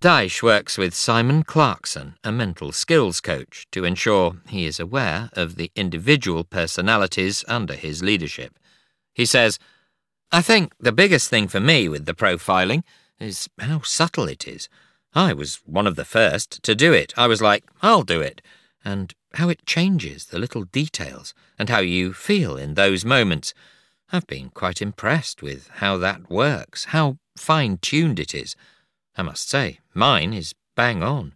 Dyche works with Simon Clarkson, a mental skills coach, to ensure he is aware of the individual personalities under his leadership. He says, I think the biggest thing for me with the profiling is how subtle it is. I was one of the first to do it. I was like, I'll do it. And how it changes the little details and how you feel in those moments. I've been quite impressed with how that works, how fine tuned it is. I must say, mine is bang on.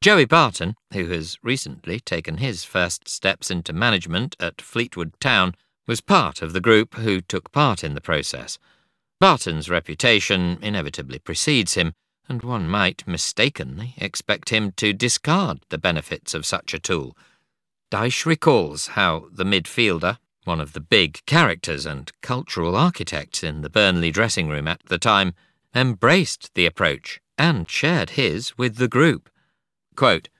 Joey Barton, who has recently taken his first steps into management at Fleetwood Town, was part of the group who took part in the process. Barton's reputation inevitably precedes him, and one might mistakenly expect him to discard the benefits of such a tool. Dyche recalls how the midfielder, one of the big characters and cultural architects in the Burnley dressing room at the time, embraced the approach and shared his with the group. Quote,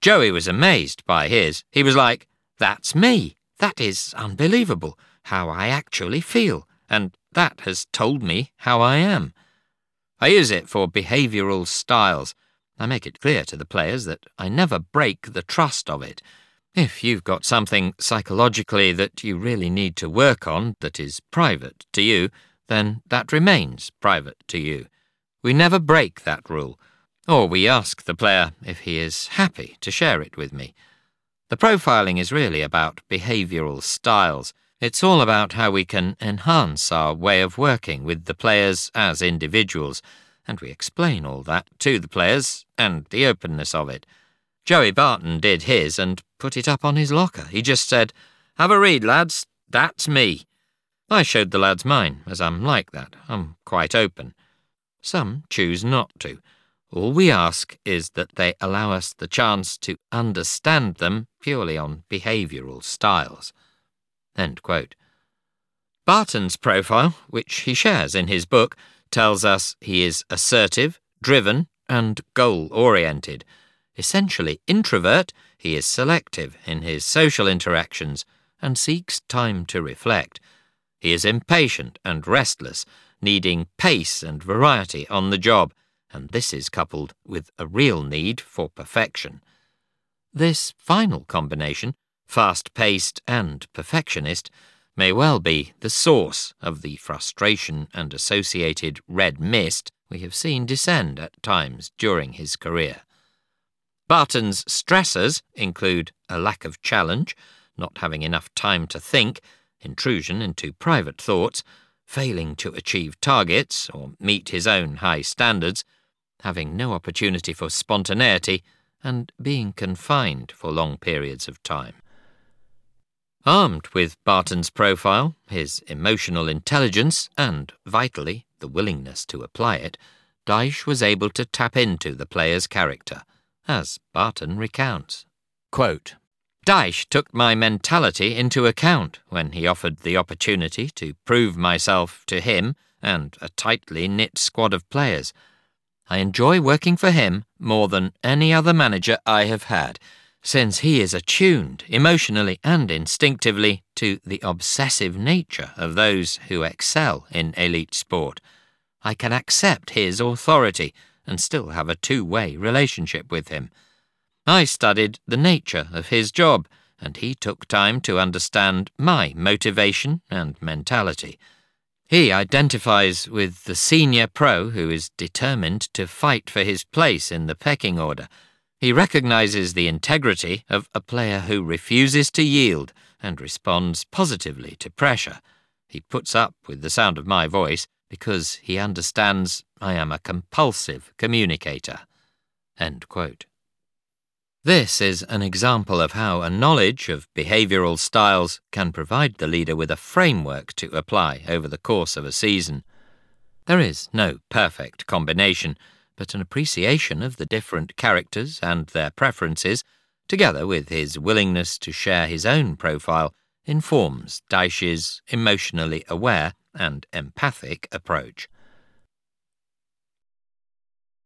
Joey was amazed by his. He was like, That's me. That is unbelievable, how I actually feel, and that has told me how I am. I use it for behavioural styles. I make it clear to the players that I never break the trust of it. If you've got something psychologically that you really need to work on that is private to you, then that remains private to you. We never break that rule, or we ask the player if he is happy to share it with me. The profiling is really about behavioural styles. It's all about how we can enhance our way of working with the players as individuals, and we explain all that to the players and the openness of it. Joey Barton did his and put it up on his locker. He just said, Have a read, lads. That's me. I showed the lads mine, as I'm like that. I'm quite open. Some choose not to. All we ask is that they allow us the chance to understand them purely on behavioural styles. Barton's profile, which he shares in his book, tells us he is assertive, driven, and goal oriented Essentially introvert, he is selective in his social interactions and seeks time to reflect. He is impatient and restless, needing pace and variety on the job, and this is coupled with a real need for perfection. This final combination, fast paced and perfectionist, may well be the source of the frustration and associated red mist we have seen descend at times during his career. Barton's stressors include a lack of challenge, not having enough time to think, intrusion into private thoughts, failing to achieve targets or meet his own high standards, having no opportunity for spontaneity, and being confined for long periods of time. Armed with Barton's profile, his emotional intelligence, and, vitally, the willingness to apply it, Dyche was able to tap into the player's character as Barton recounts. Quote, Dyche took my mentality into account when he offered the opportunity to prove myself to him and a tightly knit squad of players. I enjoy working for him more than any other manager I have had, since he is attuned emotionally and instinctively to the obsessive nature of those who excel in elite sport. I can accept his authority and still have a two way relationship with him. I studied the nature of his job, and he took time to understand my motivation and mentality. He identifies with the senior pro who is determined to fight for his place in the pecking order. He recognizes the integrity of a player who refuses to yield and responds positively to pressure. He puts up with the sound of my voice because he understands I am a compulsive communicator. This is an example of how a knowledge of behavioural styles can provide the leader with a framework to apply over the course of a season. There is no perfect combination, but an appreciation of the different characters and their preferences, together with his willingness to share his own profile, informs Dyche's emotionally aware and empathic approach.